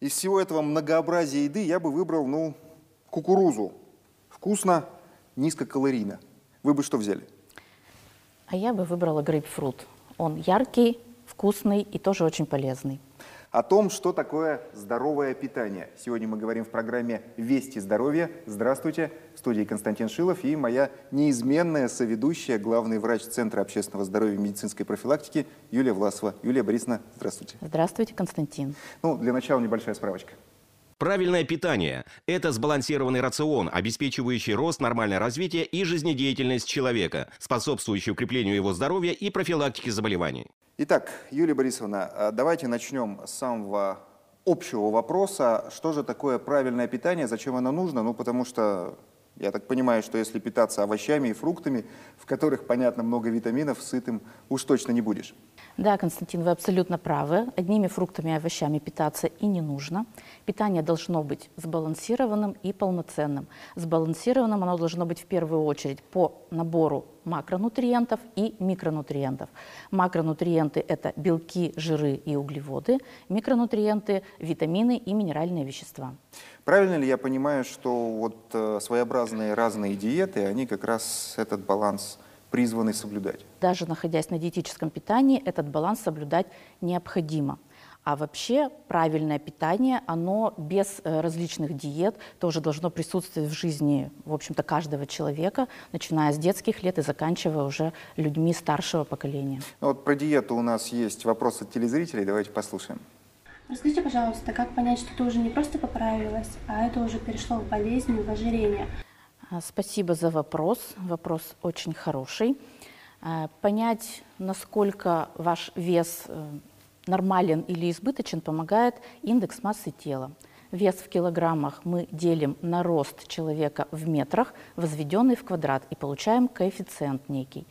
Из всего этого многообразия еды я бы выбрал, ну, кукурузу. Вкусно, низкокалорийно. Вы бы что взяли? А я бы выбрала грейпфрут. Он яркий, вкусный и тоже очень полезный. О том, что такое здоровое питание. Сегодня мы говорим в программе «Вести здоровья». Здравствуйте. В студии Константин Шилов и моя неизменная соведущая, главный врач Центра общественного здоровья и медицинской профилактики Юлия Власова. Юлия Борисовна, здравствуйте. Здравствуйте, Константин. Ну, для начала небольшая справочка. Правильное питание – это сбалансированный рацион, обеспечивающий рост, нормальное развитие и жизнедеятельность человека, способствующий укреплению его здоровья и профилактике заболеваний. Итак, Юлия Борисовна, а давайте начнем с самого общего вопроса. Что же такое правильное питание, зачем оно нужно? Ну, потому что я так понимаю, что если питаться овощами и фруктами, в которых, понятно, много витаминов, сытым уж точно не будешь. Да, Константин, вы абсолютно правы. Одними фруктами и овощами питаться и не нужно. Питание должно быть сбалансированным и полноценным. Сбалансированным оно должно быть в первую очередь по набору макронутриентов и микронутриентов. Макронутриенты – это белки, жиры и углеводы. Микронутриенты – витамины и минеральные вещества. Правильно ли я понимаю, что вот э, своеобразные разные диеты, они как раз этот баланс призваны соблюдать? Даже находясь на диетическом питании, этот баланс соблюдать необходимо. А вообще правильное питание, оно без э, различных диет тоже должно присутствовать в жизни, в общем-то, каждого человека, начиная с детских лет и заканчивая уже людьми старшего поколения. Ну, вот про диету у нас есть вопрос от телезрителей, давайте послушаем. Расскажите, пожалуйста, как понять, что ты уже не просто поправилась, а это уже перешло в болезнь, в ожирение? А, Спасибо за вопрос. Вопрос очень хороший. А, Понять, насколько ваш вес э, нормален или избыточен, помогает индекс массы тела. Вес в килограммах мы делим на рост человека в метрах, возведенный в квадрат, и получаем коэффициент некий.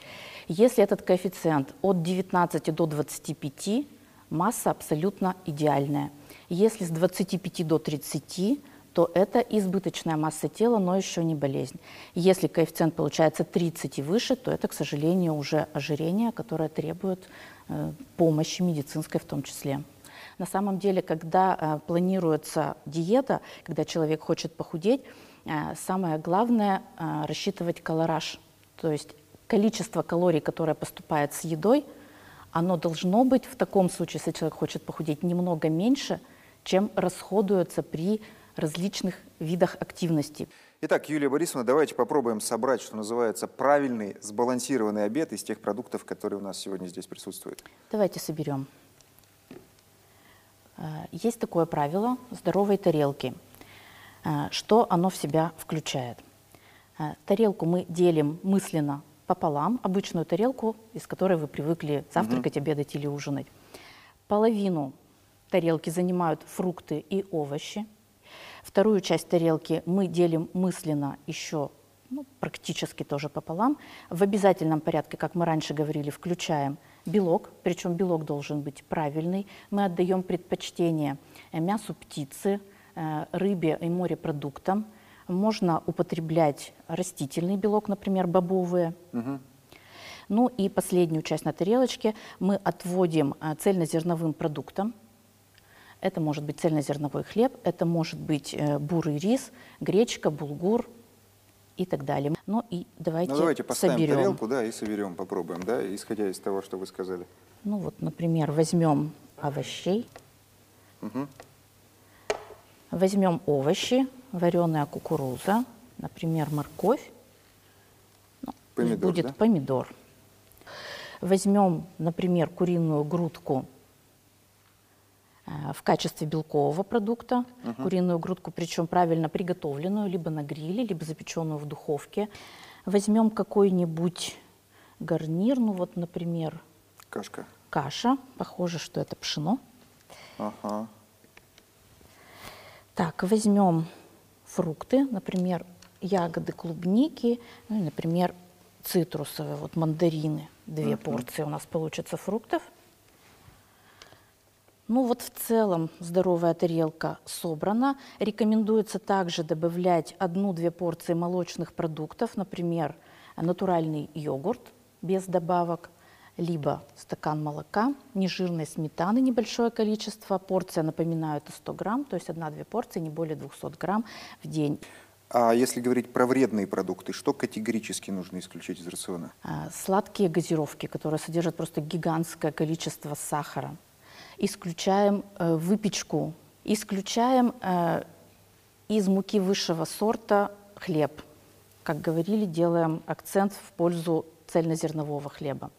Если этот коэффициент от 19 до 25, масса абсолютно идеальная. Если с 25 до 30, то это избыточная масса тела, но еще не болезнь. Если коэффициент получается 30 и выше, то это, к сожалению, уже ожирение, которое требует э, помощи медицинской в том числе. На самом деле, когда э, планируется диета, когда человек хочет похудеть, э, самое главное рассчитывать колораж, то есть количество калорий, которое поступает с едой, оно должно быть в таком случае, если человек хочет похудеть, немного меньше, чем расходуется при различных видах активности. Итак, Юлия Борисовна, давайте попробуем собрать, что называется, правильный, сбалансированный обед из тех продуктов, которые у нас сегодня здесь присутствуют. Давайте соберем. Э, Есть такое правило здоровой тарелки. Э, Что оно в себя включает? Э, Тарелку мы делим мысленно пополам, обычную тарелку, из которой вы привыкли завтракать, обедать или ужинать. Половину тарелки занимают фрукты и овощи. Вторую часть тарелки мы делим мысленно еще ну, практически тоже пополам. В обязательном порядке, как мы раньше говорили, включаем белок, причем белок должен быть правильный. Мы отдаем предпочтение э, мясу птицы, э, рыбе и морепродуктам. Можно употреблять растительный белок, например, бобовые. Ну и последнюю часть на тарелочке мы отводим э, цельнозерновым продуктам. Это может быть цельнозерновой хлеб, это может быть э, бурый рис, гречка, булгур и так далее. Ну и давайте, ну, давайте поставим соберем. тарелку, да, и соберем, попробуем, да, исходя из того, что вы сказали. Ну вот, например, возьмем овощей, возьмем овощи, вареная кукуруза, например, морковь, ну, Помидор, будет да? помидор. Возьмем, например, куриную грудку в качестве белкового продукта, куриную грудку, причем правильно приготовленную, либо на гриле, либо запеченную в духовке. Возьмем какой-нибудь гарнир, ну вот, например, Кашка. каша, похоже, что это пшено. Ага. Так, возьмем фрукты, например, ягоды клубники, ну например, цитрусовые, вот мандарины. Две порции у нас получится фруктов. Ну вот в целом здоровая тарелка собрана. Рекомендуется также добавлять одну-две порции молочных продуктов, например, натуральный йогурт без добавок, либо стакан молока, нежирной сметаны небольшое количество, порция, напоминаю, это 100 грамм, то есть одна-две порции, не более 200 грамм в день. А если говорить про вредные продукты, что категорически нужно исключить из рациона? А, Сладкие газировки, которые содержат просто гигантское количество сахара. Исключаем э, выпечку, исключаем э, из муки высшего сорта хлеб. Как говорили, делаем акцент в пользу цельнозернового хлеба.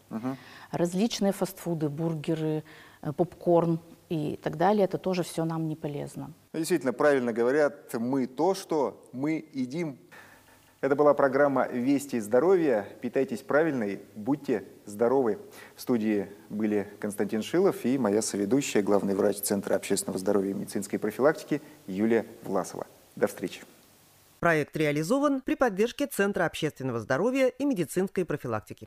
Различные фастфуды, бургеры, э, попкорн и так далее, это тоже все нам не полезно. Ну, Действительно, правильно говорят, мы то, что мы едим. Это была программа «Вести здоровья». Питайтесь правильно и будьте здоровы. В студии были Константин Шилов и моя соведущая, главный врач Центра общественного здоровья и медицинской профилактики Юлия Власова. До встречи. Проект реализован при поддержке Центра общественного здоровья и медицинской профилактики.